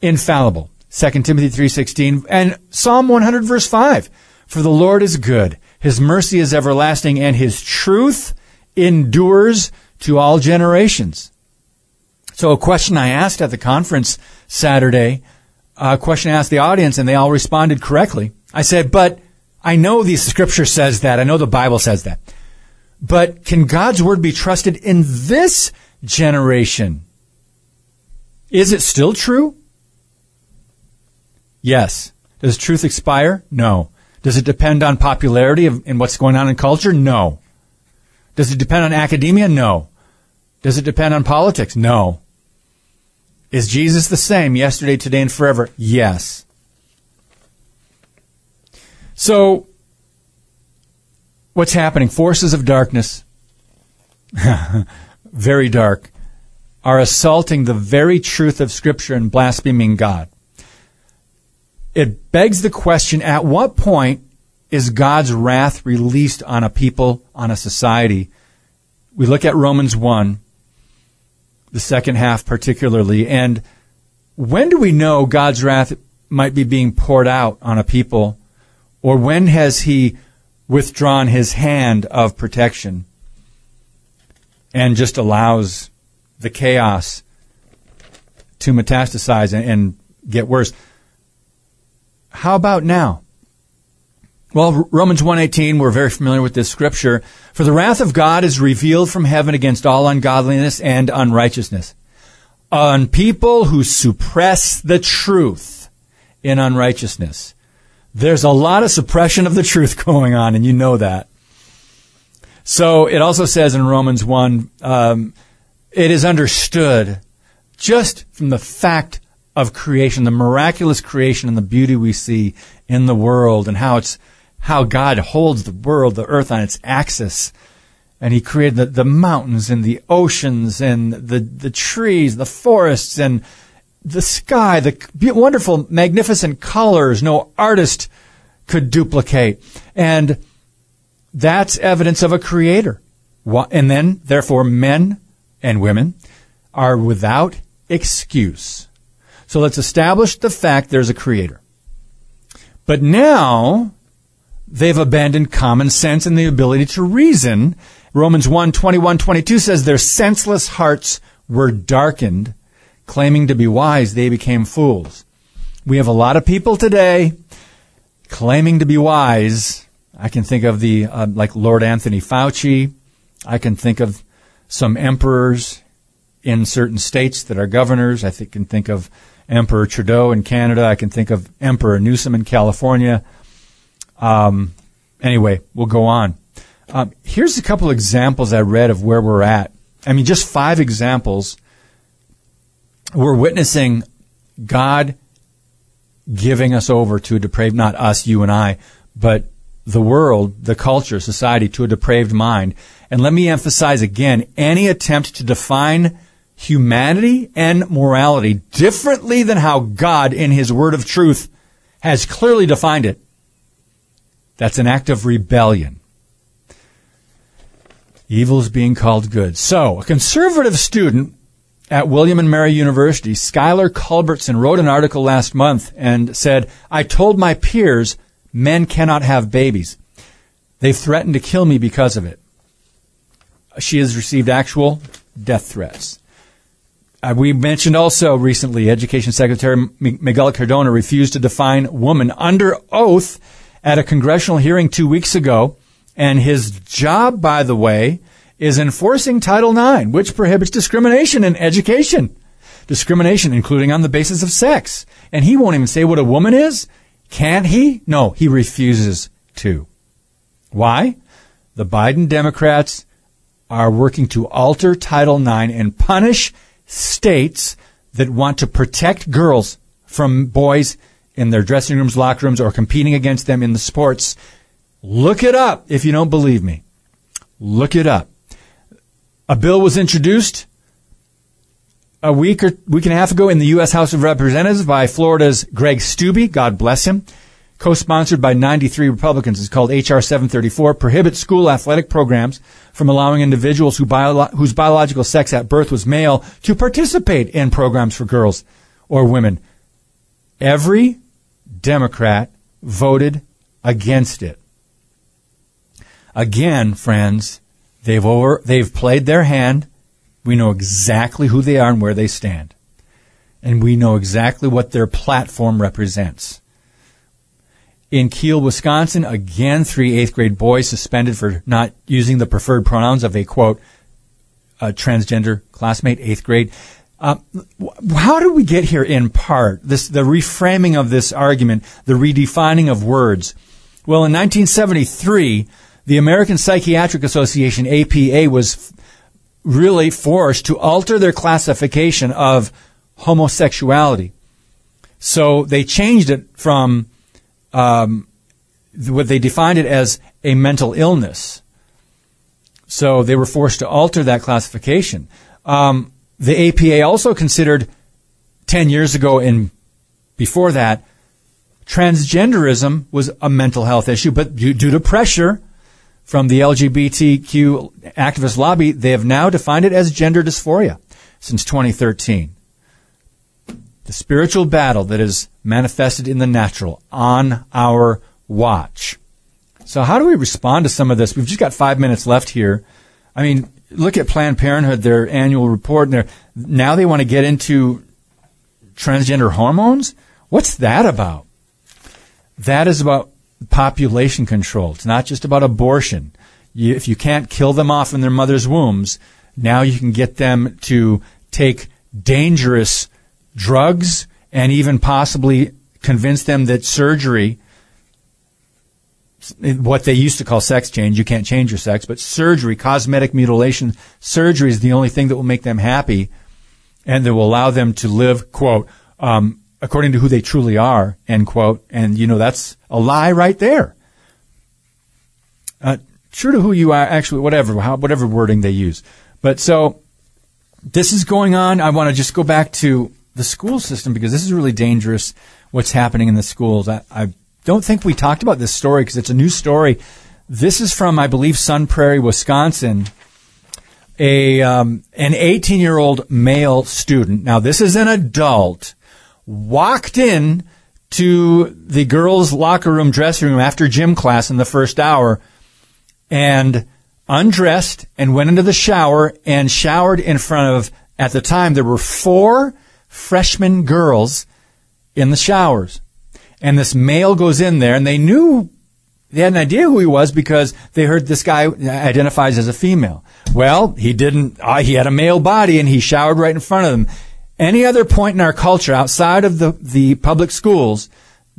infallible. 2 Timothy 3:16 and Psalm 100 verse 5. For the Lord is good, his mercy is everlasting and his truth endures to all generations. So a question I asked at the conference Saturday, a question I asked the audience and they all responded correctly. I said, "But I know the scripture says that. I know the Bible says that. But can God's word be trusted in this generation? Is it still true? Yes. Does truth expire? No. Does it depend on popularity of, and what's going on in culture? No. Does it depend on academia? No. Does it depend on politics? No. Is Jesus the same yesterday, today, and forever? Yes. So, what's happening? Forces of darkness, [laughs] very dark, are assaulting the very truth of Scripture and blaspheming God it begs the question at what point is God's wrath released on a people, on a society? We look at Romans 1, the second half particularly, and when do we know God's wrath might be being poured out on a people? Or when has he withdrawn his hand of protection and just allows the chaos to metastasize and, and get worse? How about now? Well, Romans 1:18, we're very familiar with this scripture. For the wrath of God is revealed from heaven against all ungodliness and unrighteousness. On people who suppress the truth in unrighteousness. There's a lot of suppression of the truth [laughs] going on, and you know that. So it also says in Romans 1, um, it is understood just from the fact of creation, the miraculous creation and the beauty we see in the world and how it's how God holds the world, the earth on its axis. And he created the, the mountains and the oceans and the, the trees, the forests and the sky, the wonderful, magnificent colors no artist could duplicate. And that's evidence of a creator. And then, therefore, men and women are without excuse. So let's establish the fact there's a creator. But now, they've abandoned common sense and the ability to reason. Romans 1, 21, 22 says their senseless hearts were darkened. Claiming to be wise, they became fools. We have a lot of people today claiming to be wise. I can think of the, uh, like Lord Anthony Fauci. I can think of some emperors in certain states that are governors. I think, can think of Emperor Trudeau in Canada. I can think of Emperor Newsom in California. Um, anyway, we'll go on. Um, here's a couple examples I read of where we're at. I mean, just five examples. We're witnessing God giving us over to a depraved, not us, you and I, but the world, the culture, society to a depraved mind. And let me emphasize again, any attempt to define humanity and morality differently than how God in His Word of truth has clearly defined it that's an act of rebellion. Evil is being called good. So, a conservative student at William and Mary University, Schuyler Culbertson, wrote an article last month and said, I told my peers men cannot have babies. They've threatened to kill me because of it. She has received actual death threats. Uh, we mentioned also recently, Education Secretary Miguel Cardona refused to define woman under oath at a congressional hearing two weeks ago. And his job, by the way, is enforcing Title IX, which prohibits discrimination in education. Discrimination, including on the basis of sex. And he won't even say what a woman is. Can't he? No, he refuses to. Why? The Biden Democrats are working to alter Title IX and punish states that want to protect girls from boys in their dressing rooms, locker rooms, or competing against them in the sports. Look it up if you don't believe me. Look it up. A bill was introduced a week or week and a half ago in the U.S. House of Representatives by Florida's Greg Steube. God bless him. Co-sponsored by 93 Republicans. is called H.R. 734. Prohibits school athletic programs from allowing individuals who bio- whose biological sex at birth was male to participate in programs for girls or women. Every Democrat voted against it. Again, friends, they've over, they've played their hand. We know exactly who they are and where they stand. And we know exactly what their platform represents. In Kiel, Wisconsin, again, three eighth grade boys suspended for not using the preferred pronouns of a quote, a transgender classmate, eighth grade. Uh, how did we get here in part? This, the reframing of this argument, the redefining of words. Well, in 1973, the American Psychiatric Association, APA, was really forced to alter their classification of homosexuality. So they changed it from um, what they defined it as a mental illness. So they were forced to alter that classification. Um, the APA also considered 10 years ago and before that, transgenderism was a mental health issue, but due, due to pressure from the LGBTQ activist lobby, they have now defined it as gender dysphoria since 2013. The spiritual battle that is manifested in the natural on our watch. So how do we respond to some of this? We've just got five minutes left here. I mean, look at Planned Parenthood, their annual report, and now they want to get into transgender hormones. What's that about? That is about population control. It's not just about abortion. You, if you can't kill them off in their mother's wombs, now you can get them to take dangerous drugs and even possibly convince them that surgery, what they used to call sex change, you can't change your sex, but surgery, cosmetic mutilation, surgery is the only thing that will make them happy and that will allow them to live, quote, um, according to who they truly are, end quote. And, you know, that's a lie right there. Uh, true to who you are, actually, whatever, how, whatever wording they use. But so this is going on. I want to just go back to the school system because this is really dangerous what's happening in the schools. I, I don't think we talked about this story because it's a new story. This is from, I believe, Sun Prairie, Wisconsin. A um, an 18 year old male student. Now this is an adult. Walked in to the girls' locker room dressing room after gym class in the first hour, and undressed and went into the shower and showered in front of. At the time, there were four freshman girls in the showers. And this male goes in there and they knew, they had an idea who he was because they heard this guy identifies as a female. Well, he didn't, uh, he had a male body and he showered right in front of them. Any other point in our culture outside of the, the public schools,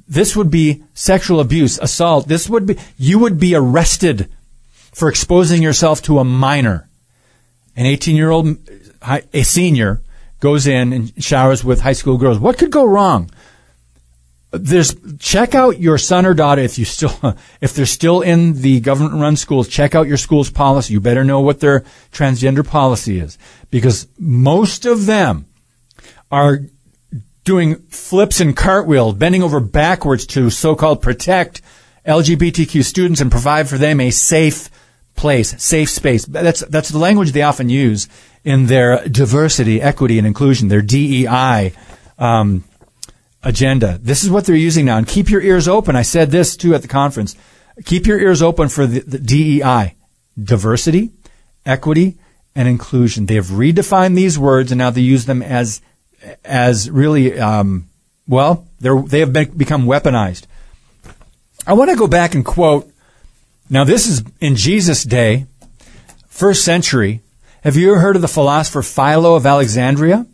this would be sexual abuse, assault. This would be, you would be arrested for exposing yourself to a minor. An 18 year old, a senior, goes in and showers with high school girls. What could go wrong? There's check out your son or daughter if you still [laughs] if they're still in the government run schools. Check out your school's policy. You better know what their transgender policy is because most of them are doing flips and cartwheels, bending over backwards to so-called protect LGBTQ students and provide for them a safe place, safe space. That's that's the language they often use in their diversity, equity, and inclusion, their DEI um, agenda. This is what they're using now. And keep your ears open. I said this too at the conference. Keep your ears open for the, the DEI, diversity, equity, and inclusion. They have redefined these words, and now they use them as as really um, well. They have been, become weaponized. I want to go back and quote. Now, this is in Jesus' day, first century. Have you ever heard of the philosopher Philo of Alexandria?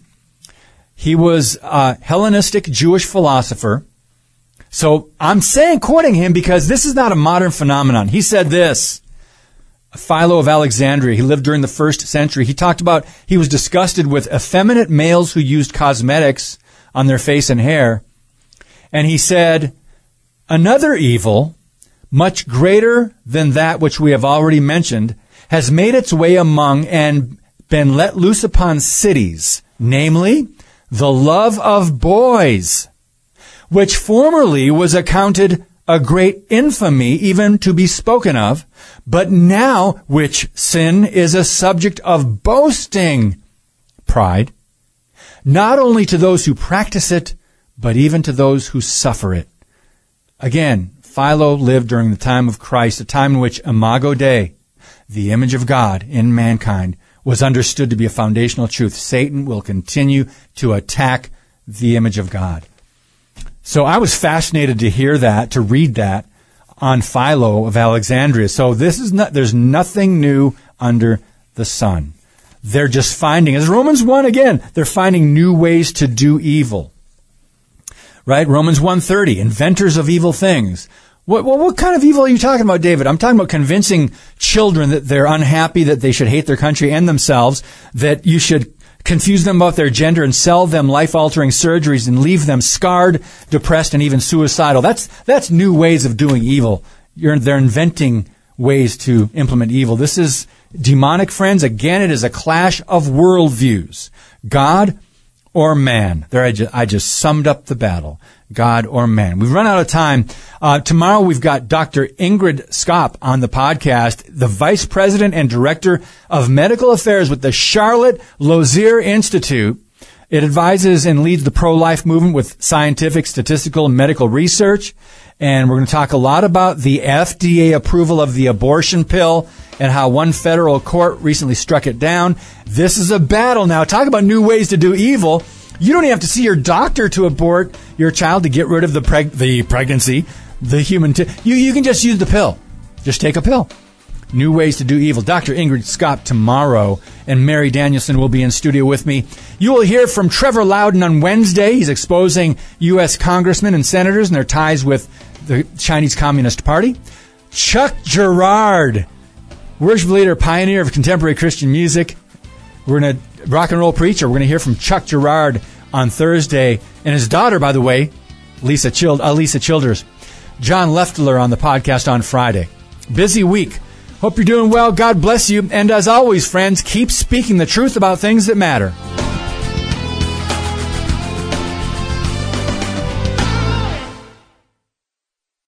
He was a Hellenistic Jewish philosopher. So I'm saying quoting him because this is not a modern phenomenon. He said this. Philo of Alexandria, he lived during the first century. He talked about he was disgusted with effeminate males who used cosmetics on their face and hair. And he said, another evil, much greater than that which we have already mentioned, has made its way among and been let loose upon cities, namely, the love of boys, which formerly was accounted a great infamy even to be spoken of, but now which sin is a subject of boasting, pride, not only to those who practice it, but even to those who suffer it. Again, Philo lived during the time of Christ, a time in which Imago Dei, the image of God in mankind was understood to be a foundational truth. Satan will continue to attack the image of God. So I was fascinated to hear that, to read that on Philo of Alexandria. So this is not, there's nothing new under the sun. They're just finding, as Romans 1 again, they're finding new ways to do evil. Right? Romans 1.30, inventors of evil things. What, what, what kind of evil are you talking about, David? I'm talking about convincing children that they're unhappy, that they should hate their country and themselves, that you should confuse them about their gender and sell them life-altering surgeries and leave them scarred, depressed, and even suicidal. That's, that's new ways of doing evil. You're, they're inventing ways to implement evil. This is demonic, friends. Again, it is a clash of worldviews. God or man. There, I just, I just summed up the battle. God or man. We've run out of time. Uh, tomorrow we've got Dr. Ingrid Skop on the podcast, the Vice President and Director of Medical Affairs with the Charlotte Lozier Institute. It advises and leads the pro-life movement with scientific, statistical, and medical research. And we're going to talk a lot about the FDA approval of the abortion pill and how one federal court recently struck it down. This is a battle now. Talk about new ways to do evil. You don't even have to see your doctor to abort your child to get rid of the, preg- the pregnancy. the human. T- you you can just use the pill. Just take a pill. New Ways to Do Evil. Dr. Ingrid Skop tomorrow, and Mary Danielson will be in studio with me. You will hear from Trevor Loudon on Wednesday. He's exposing U.S. congressmen and senators and their ties with the Chinese Communist Party. Chuck Girard, worship leader, pioneer of contemporary Christian music. We're going to rock and roll preacher. We're going to hear from Chuck Girard on Thursday, and his daughter, by the way, Lisa Child, uh, Lisa Childers. John Leftler on the podcast on Friday. Busy week. Hope you're doing well. God bless you. And as always, friends, keep speaking the truth about things that matter.